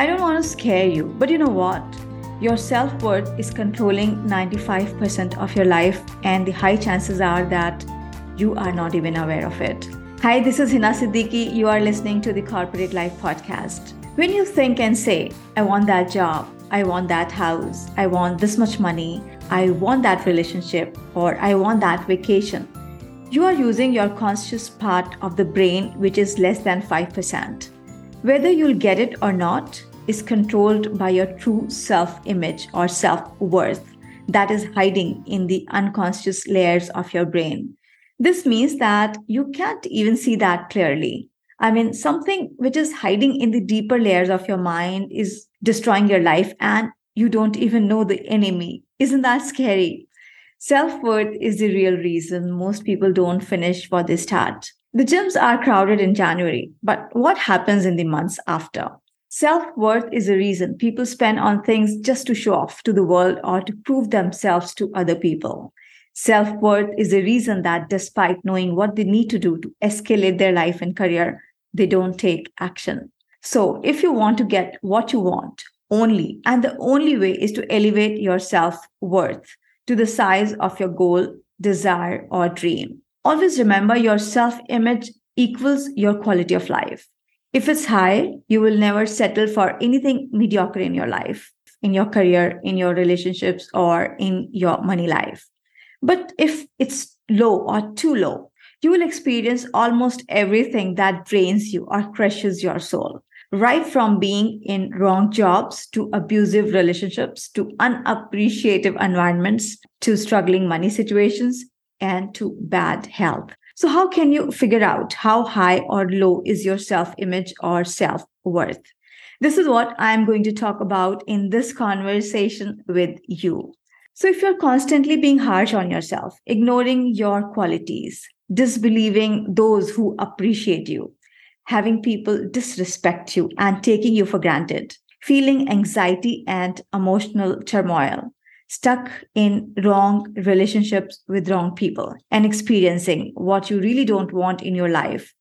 I don't want to scare you, but you know what? Your self worth is controlling 95% of your life, and the high chances are that you are not even aware of it. Hi, this is Hina Siddiqui. You are listening to the Corporate Life Podcast. When you think and say, I want that job, I want that house, I want this much money, I want that relationship, or I want that vacation, you are using your conscious part of the brain, which is less than 5%. Whether you'll get it or not, is controlled by your true self image or self worth that is hiding in the unconscious layers of your brain. This means that you can't even see that clearly. I mean, something which is hiding in the deeper layers of your mind is destroying your life, and you don't even know the enemy. Isn't that scary? Self worth is the real reason most people don't finish what they start. The gyms are crowded in January, but what happens in the months after? Self worth is a reason people spend on things just to show off to the world or to prove themselves to other people. Self worth is a reason that despite knowing what they need to do to escalate their life and career, they don't take action. So, if you want to get what you want only, and the only way is to elevate your self worth to the size of your goal, desire, or dream. Always remember your self image equals your quality of life. If it's high, you will never settle for anything mediocre in your life, in your career, in your relationships, or in your money life. But if it's low or too low, you will experience almost everything that drains you or crushes your soul. Right from being in wrong jobs to abusive relationships to unappreciative environments to struggling money situations and to bad health. So, how can you figure out how high or low is your self image or self worth? This is what I'm going to talk about in this conversation with you. So, if you're constantly being harsh on yourself, ignoring your qualities, disbelieving those who appreciate you, having people disrespect you and taking you for granted, feeling anxiety and emotional turmoil, stuck in wrong relationships with wrong people and experiencing what you really don't want in your life,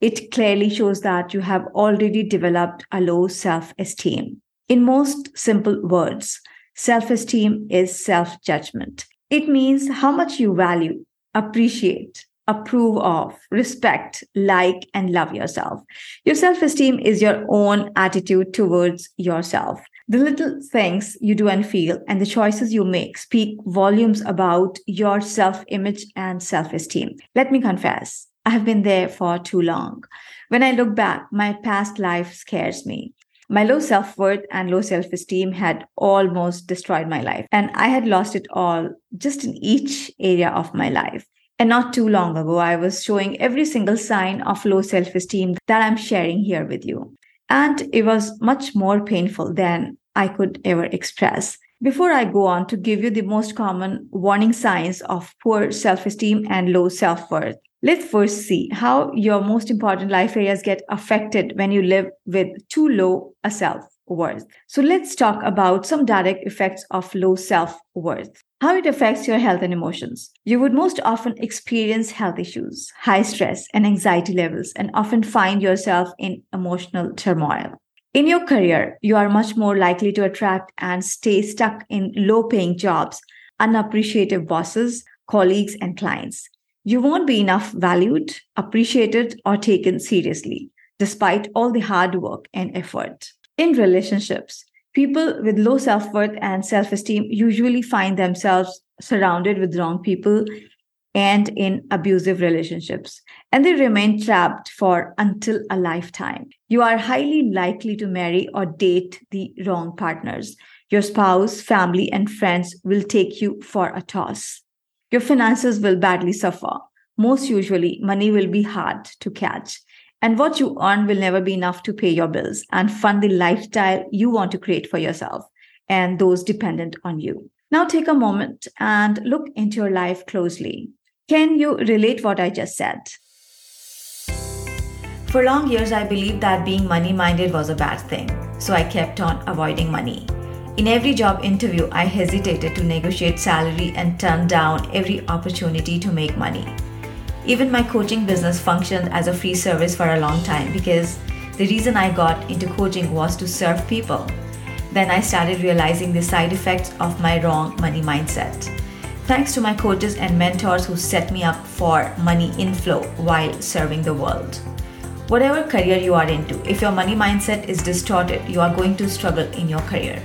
it clearly shows that you have already developed a low self esteem. In most simple words, self esteem is self judgment. It means how much you value, appreciate, approve of, respect, like, and love yourself. Your self esteem is your own attitude towards yourself. The little things you do and feel and the choices you make speak volumes about your self image and self esteem. Let me confess, I have been there for too long. When I look back, my past life scares me. My low self worth and low self esteem had almost destroyed my life, and I had lost it all just in each area of my life. And not too long ago, I was showing every single sign of low self esteem that I'm sharing here with you. And it was much more painful than I could ever express. Before I go on to give you the most common warning signs of poor self esteem and low self worth, let's first see how your most important life areas get affected when you live with too low a self worth. So let's talk about some direct effects of low self worth. How it affects your health and emotions. You would most often experience health issues, high stress and anxiety levels, and often find yourself in emotional turmoil. In your career, you are much more likely to attract and stay stuck in low paying jobs, unappreciative bosses, colleagues, and clients. You won't be enough valued, appreciated, or taken seriously, despite all the hard work and effort. In relationships, People with low self worth and self esteem usually find themselves surrounded with wrong people and in abusive relationships, and they remain trapped for until a lifetime. You are highly likely to marry or date the wrong partners. Your spouse, family, and friends will take you for a toss. Your finances will badly suffer. Most usually, money will be hard to catch, And what you earn will never be enough to pay your bills and fund the lifestyle you want to create for yourself and those dependent on you. Now take a moment and look into your life closely. Can you relate what I just said? For long years, I believed that being money minded was a bad thing, so I kept on avoiding money. In every job interview, I hesitated to negotiate salary and turned down every opportunity to make money. Even my coaching business functioned as a free service for a long time because the reason I got into coaching was to serve people. Then I started realizing the side effects of my wrong money mindset. Thanks to my coaches and mentors who set me up for money inflow while serving the world. Whatever career you are into, if your money mindset is distorted, you are going to struggle in your career.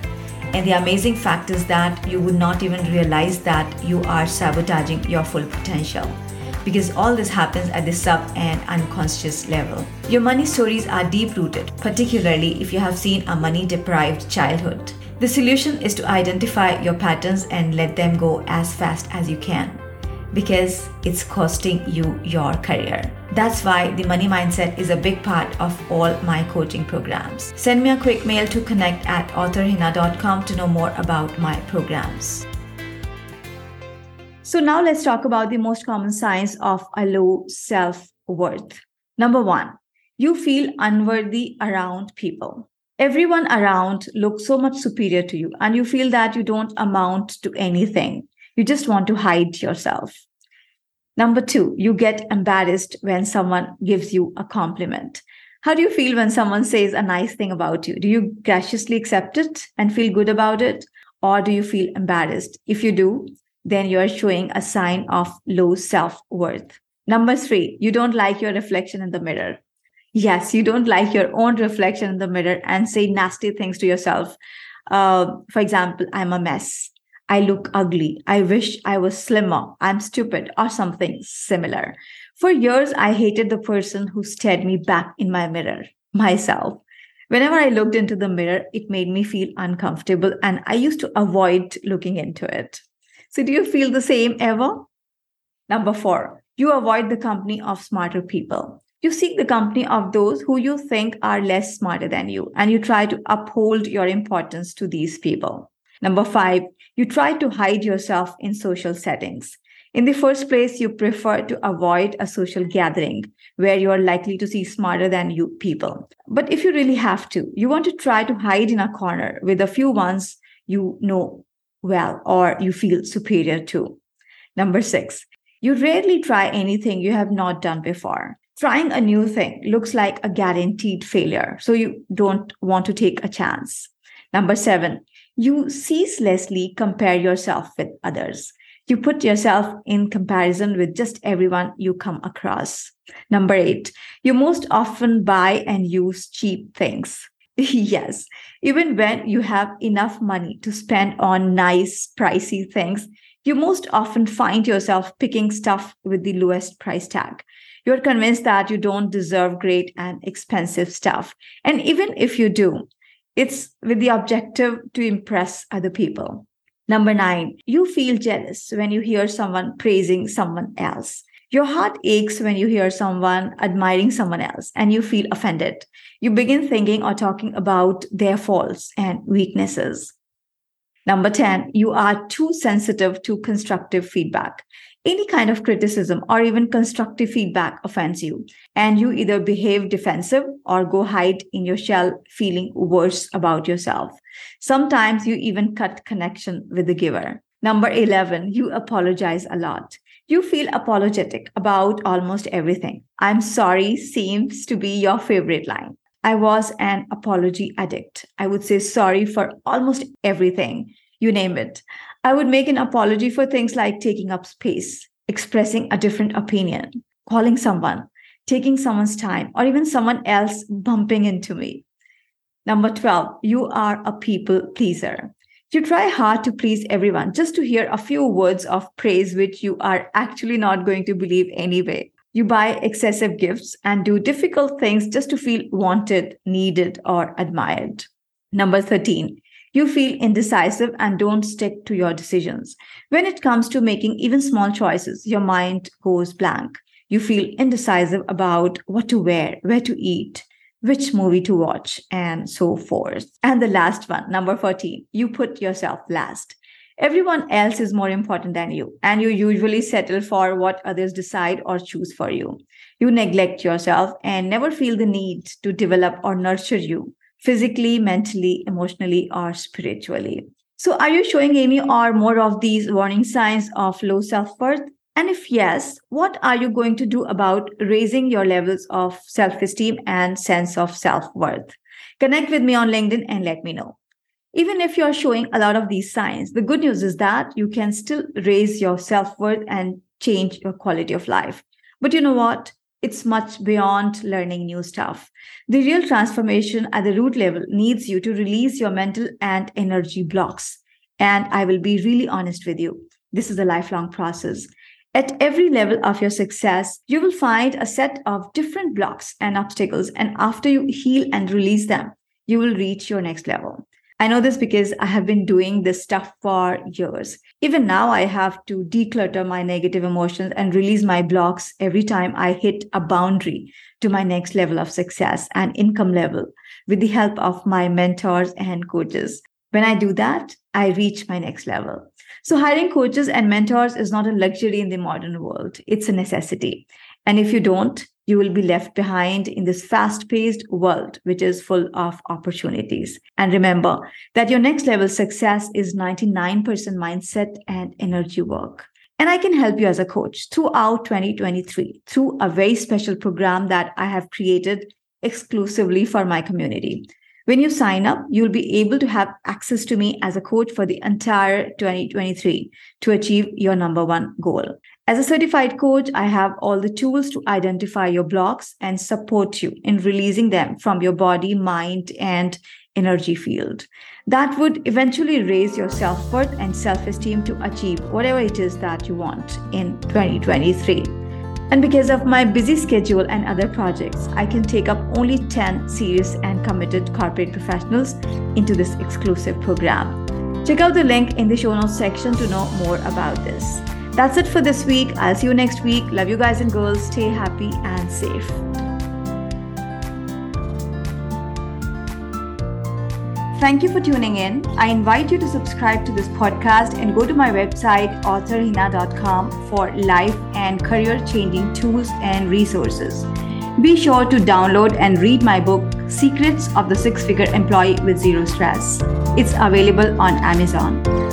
And the amazing fact is that you would not even realize that you are sabotaging your full potential because all this happens at the sub and unconscious level. Your money stories are deep rooted, particularly if you have seen a money deprived childhood. The solution is to identify your patterns and let them go as fast as you can because it's costing you your career. That's why the money mindset is a big part of all my coaching programs. Send me a quick mail to connect at authorhina.com to know more about my programs. So, now let's talk about the most common signs of a low self worth. Number one, you feel unworthy around people. Everyone around looks so much superior to you, and you feel that you don't amount to anything. You just want to hide yourself. Number two, you get embarrassed when someone gives you a compliment. How do you feel when someone says a nice thing about you? Do you graciously accept it and feel good about it? Or do you feel embarrassed? If you do, then you are showing a sign of low self worth. Number three, you don't like your reflection in the mirror. Yes, you don't like your own reflection in the mirror and say nasty things to yourself. Uh, for example, I'm a mess. I look ugly. I wish I was slimmer. I'm stupid, or something similar. For years, I hated the person who stared me back in my mirror, myself. Whenever I looked into the mirror, it made me feel uncomfortable, and I used to avoid looking into it. So, do you feel the same ever? Number four, you avoid the company of smarter people. You seek the company of those who you think are less smarter than you, and you try to uphold your importance to these people. Number five, you try to hide yourself in social settings. In the first place, you prefer to avoid a social gathering where you are likely to see smarter than you people. But if you really have to, you want to try to hide in a corner with a few ones you know well or you feel superior to. Number six, you rarely try anything you have not done before. Trying a new thing looks like a guaranteed failure, so you don't want to take a chance. Number seven, you ceaselessly compare yourself with others. You put yourself in comparison with just everyone you come across. Number eight, you most often buy and use cheap things. yes, even when you have enough money to spend on nice, pricey things, you most often find yourself picking stuff with the lowest price tag. You're convinced that you don't deserve great and expensive stuff. And even if you do, it's with the objective to impress other people. Number nine, you feel jealous when you hear someone praising someone else. Your heart aches when you hear someone admiring someone else and you feel offended. You begin thinking or talking about their faults and weaknesses. Number 10, you are too sensitive to constructive feedback any kind of criticism or even constructive feedback offends you, and you either behave defensive or go hide in your shell feeling worse about yourself. Sometimes you even cut connection with the giver. Number 11, you apologize a lot. You feel apologetic about almost everything. I'm sorry seems to be your favorite line. I was an apology addict. I would say sorry for almost everything, you name it. I would make an apology for things like taking up space, expressing a different opinion, calling someone, taking someone's time, or even someone else bumping into me. Number 12, you are a people pleaser. You try hard to please everyone just to hear a few words of praise, which you are actually not going to believe anyway. You buy excessive gifts and do difficult things just to feel wanted, needed, or admired. Number 13, you feel indecisive and don't stick to your decisions. When it comes to making even small choices, your mind goes blank. You feel indecisive about what to wear, where to eat, which movie to watch, and so forth. And the last one, number 14, you put yourself last. Everyone else is more important than you, and you usually settle for what others decide or choose for you. You neglect yourself and never feel the need to develop or nurture you physically, mentally, emotionally, or spiritually. So, are you showing any or more of these warning signs of low self worth? And if yes, what are you going to do about raising your levels of self esteem and sense of self worth? Connect with me on LinkedIn and let me know. Even if you're showing a lot of these signs, the good news is that you can still raise your self worth and change your quality of life. But you know what? It's much beyond learning new stuff. The real transformation at the root level needs you to release your mental and energy blocks. And I will be really honest with you. This is a lifelong process. At every level of your success, you will find a set of different blocks and obstacles. And after you heal and release them, you will reach your next level. I know this because I have been doing this stuff for years. Even now, I have to declutter my negative emotions and release my blocks every time I hit a boundary to my next level of success and income level with the help of my mentors and coaches. When I do that, I reach my next level. So, hiring coaches and mentors is not a luxury in the modern world, it's a necessity. And if you don't, you will be left behind in this fast paced world, which is full of opportunities. And remember that your next level success is 99% mindset and energy work. And I can help you as a coach throughout 2023 through a very special program that I have created exclusively for my community. When you sign up, you'll be able to have access to me as a coach for the entire 2023 to achieve your number one goal. As a certified coach, I have all the tools to identify your blocks and support you in releasing them from your body, mind, and energy field. That would eventually raise your self worth and self esteem to achieve whatever it is that you want in 2023. And because of my busy schedule and other projects, I can take up only 10 serious and committed corporate professionals into this exclusive program. Check out the link in the show notes section to know more about this. That's it for this week. I'll see you next week. Love you guys and girls. Stay happy and safe. Thank you for tuning in. I invite you to subscribe to this podcast and go to my website, authorhina.com, for life and career changing tools and resources. Be sure to download and read my book, Secrets of the Six Figure Employee with Zero Stress. It's available on Amazon.